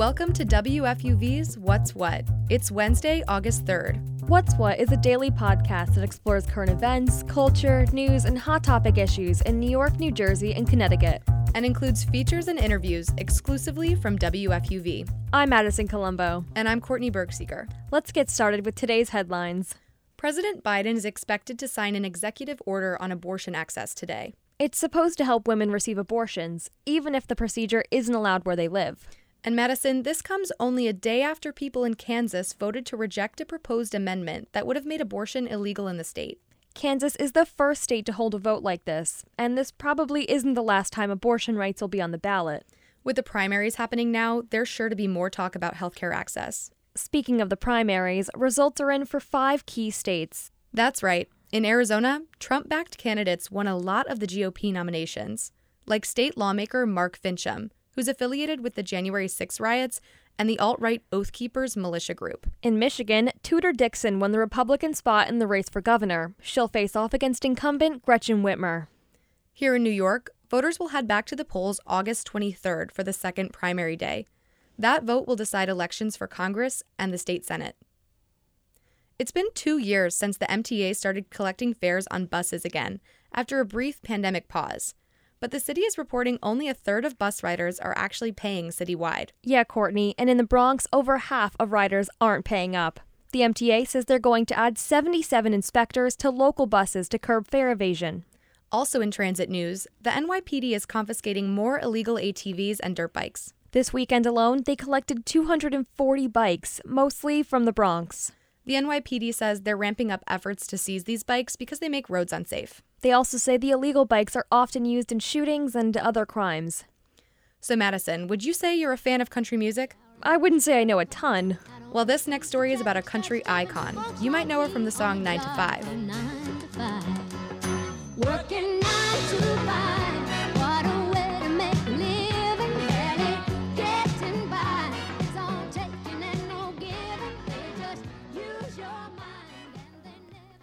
Welcome to WFUV's What's What. It's Wednesday, August 3rd. What's What is a daily podcast that explores current events, culture, news, and hot topic issues in New York, New Jersey, and Connecticut. And includes features and interviews exclusively from WFUV. I'm Madison Colombo. And I'm Courtney Bergseeker. Let's get started with today's headlines. President Biden is expected to sign an executive order on abortion access today. It's supposed to help women receive abortions, even if the procedure isn't allowed where they live. And Madison, this comes only a day after people in Kansas voted to reject a proposed amendment that would have made abortion illegal in the state. Kansas is the first state to hold a vote like this, and this probably isn't the last time abortion rights will be on the ballot. With the primaries happening now, there's sure to be more talk about healthcare access. Speaking of the primaries, results are in for five key states. That's right. In Arizona, Trump backed candidates won a lot of the GOP nominations, like state lawmaker Mark Finchem, who's affiliated with the January 6 riots and the alt right Oath Keepers militia group. In Michigan, Tudor Dixon won the Republican spot in the race for governor. She'll face off against incumbent Gretchen Whitmer. Here in New York, voters will head back to the polls August 23rd for the second primary day. That vote will decide elections for Congress and the state Senate. It's been two years since the MTA started collecting fares on buses again, after a brief pandemic pause but the city is reporting only a third of bus riders are actually paying citywide. Yeah, Courtney, and in the Bronx, over half of riders aren't paying up. The MTA says they're going to add 77 inspectors to local buses to curb fare evasion. Also in transit news, the NYPD is confiscating more illegal ATVs and dirt bikes. This weekend alone, they collected 240 bikes, mostly from the Bronx. The NYPD says they're ramping up efforts to seize these bikes because they make roads unsafe. They also say the illegal bikes are often used in shootings and other crimes. So, Madison, would you say you're a fan of country music? I wouldn't say I know a ton. Well, this next story is about a country icon. You might know her from the song 9 to 5.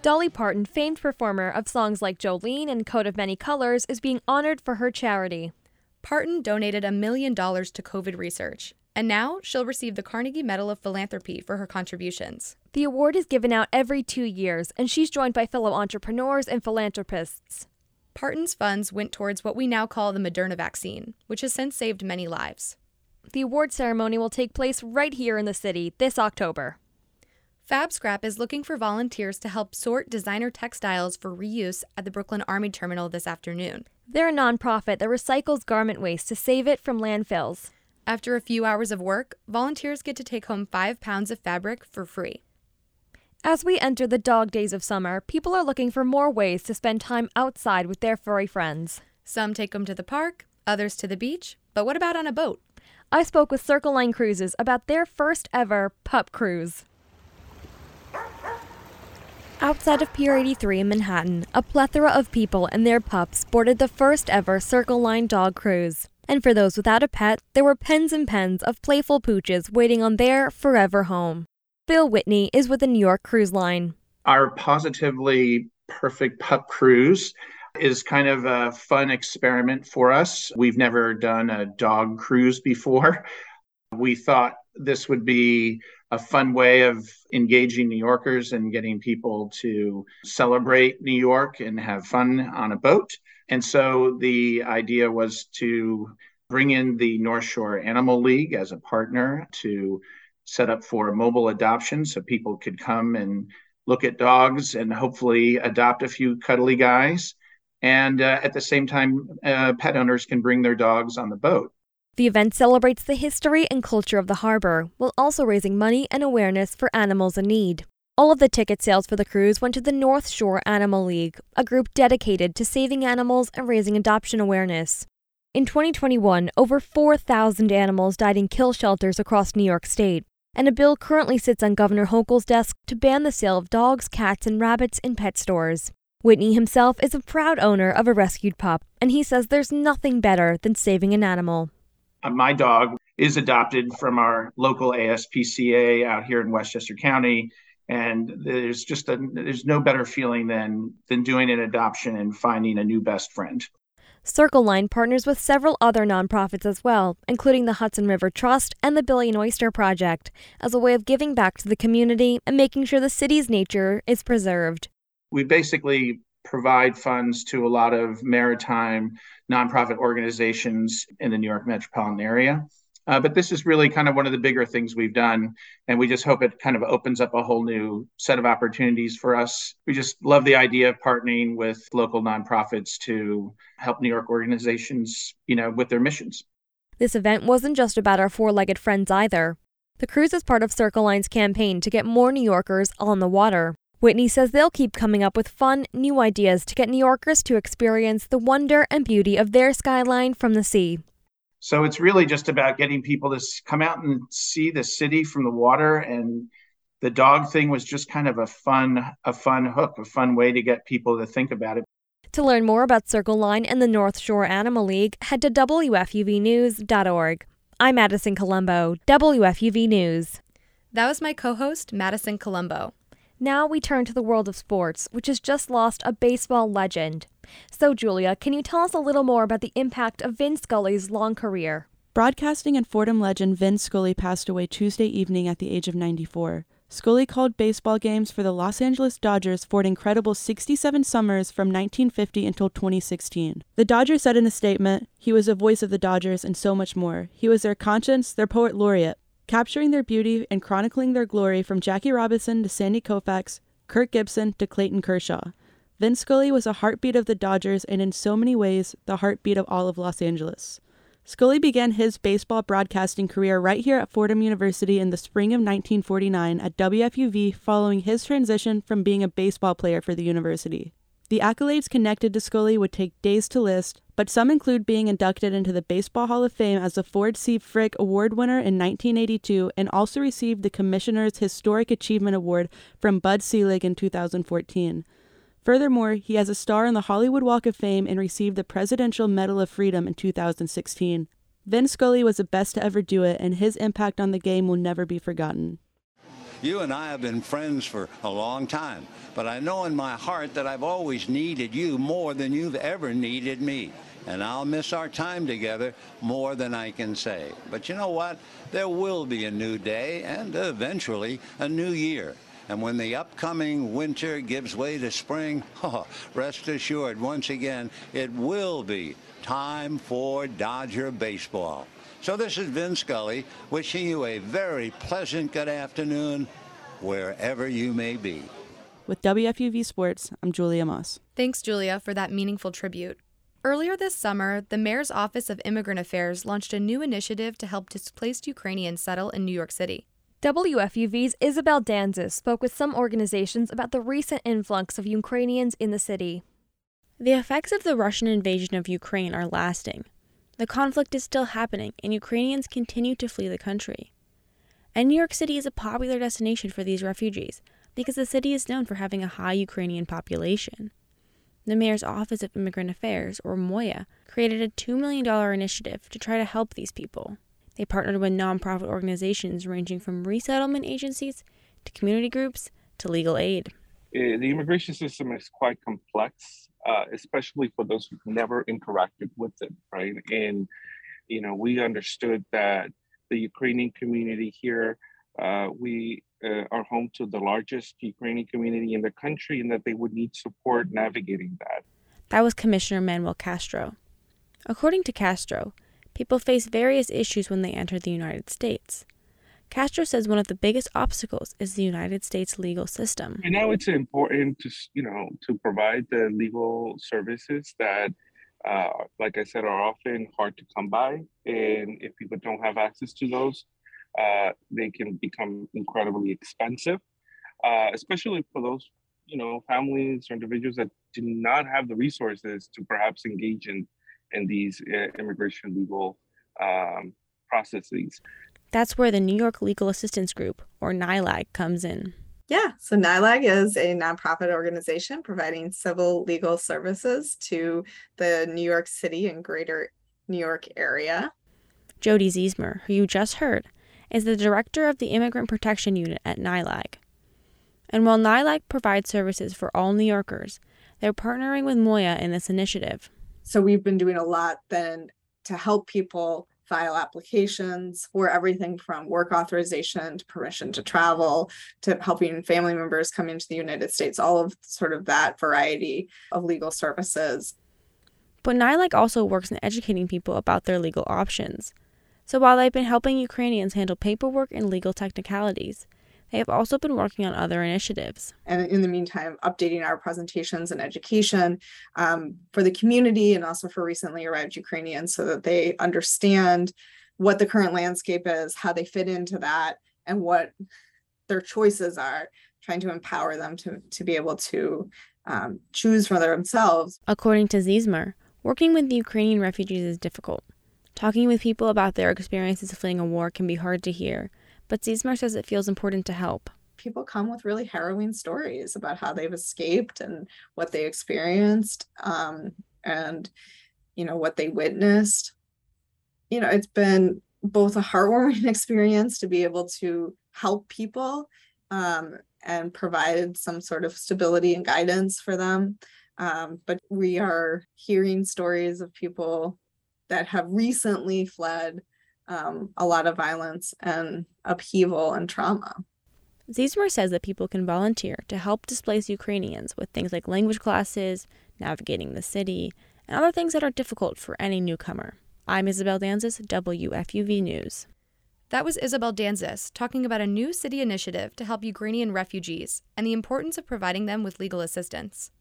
Dolly Parton, famed performer of songs like Jolene and Coat of Many Colors, is being honored for her charity. Parton donated a million dollars to COVID research, and now she'll receive the Carnegie Medal of Philanthropy for her contributions. The award is given out every two years, and she's joined by fellow entrepreneurs and philanthropists. Parton's funds went towards what we now call the Moderna vaccine, which has since saved many lives. The award ceremony will take place right here in the city this October. Fab Scrap is looking for volunteers to help sort designer textiles for reuse at the Brooklyn Army Terminal this afternoon. They're a nonprofit that recycles garment waste to save it from landfills. After a few hours of work, volunteers get to take home five pounds of fabric for free. As we enter the dog days of summer, people are looking for more ways to spend time outside with their furry friends. Some take them to the park, others to the beach, but what about on a boat? I spoke with Circle Line Cruises about their first ever pup cruise. Outside of Pier 83 in Manhattan, a plethora of people and their pups boarded the first ever Circle Line dog cruise. And for those without a pet, there were pens and pens of playful pooches waiting on their forever home. Bill Whitney is with the New York Cruise Line. Our positively perfect pup cruise is kind of a fun experiment for us. We've never done a dog cruise before. We thought this would be a fun way of engaging New Yorkers and getting people to celebrate New York and have fun on a boat. And so the idea was to bring in the North Shore Animal League as a partner to set up for mobile adoption so people could come and look at dogs and hopefully adopt a few cuddly guys. And uh, at the same time, uh, pet owners can bring their dogs on the boat. The event celebrates the history and culture of the harbor, while also raising money and awareness for animals in need. All of the ticket sales for the cruise went to the North Shore Animal League, a group dedicated to saving animals and raising adoption awareness. In 2021, over 4,000 animals died in kill shelters across New York State, and a bill currently sits on Governor Hochul's desk to ban the sale of dogs, cats, and rabbits in pet stores. Whitney himself is a proud owner of a rescued pup, and he says there's nothing better than saving an animal. Uh, my dog is adopted from our local ASPCA out here in Westchester County. And there's just a there's no better feeling than than doing an adoption and finding a new best friend. Circle Line partners with several other nonprofits as well, including the Hudson River Trust and the Billion Oyster Project, as a way of giving back to the community and making sure the city's nature is preserved. We basically provide funds to a lot of maritime nonprofit organizations in the New York metropolitan area. Uh, but this is really kind of one of the bigger things we've done. And we just hope it kind of opens up a whole new set of opportunities for us. We just love the idea of partnering with local nonprofits to help New York organizations, you know, with their missions. This event wasn't just about our four legged friends either. The cruise is part of Circle Line's campaign to get more New Yorkers on the water. Whitney says they'll keep coming up with fun, new ideas to get New Yorkers to experience the wonder and beauty of their skyline from the sea. So it's really just about getting people to come out and see the city from the water and the dog thing was just kind of a fun a fun hook, a fun way to get people to think about it. To learn more about Circle Line and the North Shore Animal League, head to wfuvnews.org. I'm Madison Colombo, WFUV News. That was my co-host Madison Colombo. Now we turn to the world of sports, which has just lost a baseball legend. So, Julia, can you tell us a little more about the impact of Vin Scully's long career? Broadcasting and Fordham legend Vin Scully passed away Tuesday evening at the age of 94. Scully called baseball games for the Los Angeles Dodgers for an incredible 67 summers from 1950 until 2016. The Dodgers said in a statement, he was a voice of the Dodgers and so much more. He was their conscience, their poet laureate capturing their beauty and chronicling their glory from Jackie Robinson to Sandy Koufax, Kirk Gibson to Clayton Kershaw. Vin Scully was a heartbeat of the Dodgers and in so many ways the heartbeat of all of Los Angeles. Scully began his baseball broadcasting career right here at Fordham University in the spring of 1949 at WFUV following his transition from being a baseball player for the university. The accolades connected to Scully would take days to list, but some include being inducted into the Baseball Hall of Fame as a Ford C. Frick Award winner in 1982 and also received the Commissioner's Historic Achievement Award from Bud Selig in 2014. Furthermore, he has a star on the Hollywood Walk of Fame and received the Presidential Medal of Freedom in 2016. Vin Scully was the best to ever do it, and his impact on the game will never be forgotten. You and I have been friends for a long time, but I know in my heart that I've always needed you more than you've ever needed me. And I'll miss our time together more than I can say. But you know what? There will be a new day and eventually a new year. And when the upcoming winter gives way to spring, oh, rest assured, once again, it will be time for Dodger baseball. So this is Vin Scully wishing you a very pleasant good afternoon wherever you may be. With WFUV Sports, I'm Julia Moss. Thanks, Julia, for that meaningful tribute. Earlier this summer, the Mayor's Office of Immigrant Affairs launched a new initiative to help displaced Ukrainians settle in New York City. WFUV's Isabel Danzis spoke with some organizations about the recent influx of Ukrainians in the city. The effects of the Russian invasion of Ukraine are lasting. The conflict is still happening, and Ukrainians continue to flee the country. And New York City is a popular destination for these refugees because the city is known for having a high Ukrainian population. The Mayor's Office of Immigrant Affairs, or MOIA, created a $2 million initiative to try to help these people. They partnered with nonprofit organizations ranging from resettlement agencies to community groups to legal aid. Uh, the immigration system is quite complex, uh, especially for those who've never interacted with it, right? And, you know, we understood that the Ukrainian community here, uh, we uh, are home to the largest Ukrainian community in the country and that they would need support navigating that. That was Commissioner Manuel Castro. According to Castro, people face various issues when they enter the United States. Castro says one of the biggest obstacles is the United States legal system. And now it's important to, you know, to provide the legal services that, uh, like I said, are often hard to come by. And if people don't have access to those, uh, they can become incredibly expensive, uh, especially for those, you know, families or individuals that do not have the resources to perhaps engage in, in these uh, immigration legal um, processes. That's where the New York Legal Assistance Group, or NYLAG, comes in. Yeah, so NYLAG is a nonprofit organization providing civil legal services to the New York City and greater New York area. Jodi Ziesemer, who you just heard, is the director of the Immigrant Protection Unit at NYLAG. And while NYLAG provides services for all New Yorkers, they're partnering with MOIA in this initiative. So we've been doing a lot then to help people file applications for everything from work authorization to permission to travel to helping family members come into the United States, all of sort of that variety of legal services. But NYLAG also works in educating people about their legal options. So while they've been helping Ukrainians handle paperwork and legal technicalities, they have also been working on other initiatives. And in the meantime, updating our presentations and education um, for the community and also for recently arrived Ukrainians so that they understand what the current landscape is, how they fit into that, and what their choices are, trying to empower them to, to be able to um, choose for themselves. According to Ziesemer, working with Ukrainian refugees is difficult. Talking with people about their experiences fleeing a war can be hard to hear, but Ziesemer says it feels important to help. People come with really harrowing stories about how they've escaped and what they experienced um, and, you know, what they witnessed. You know, it's been both a heartwarming experience to be able to help people um, and provide some sort of stability and guidance for them. Um, but we are hearing stories of people that have recently fled um, a lot of violence and upheaval and trauma. Ziesemer says that people can volunteer to help displaced Ukrainians with things like language classes, navigating the city, and other things that are difficult for any newcomer. I'm Isabel Danzis, WFUV News. That was Isabel Danzis talking about a new city initiative to help Ukrainian refugees and the importance of providing them with legal assistance.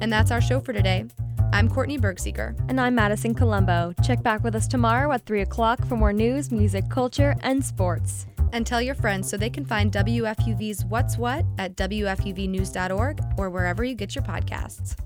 And that's our show for today. I'm Courtney Bergseeker. And I'm Madison Colombo. Check back with us tomorrow at 3 o'clock for more news, music, culture, and sports. And tell your friends so they can find WFUV's What's What at WFUVnews.org or wherever you get your podcasts.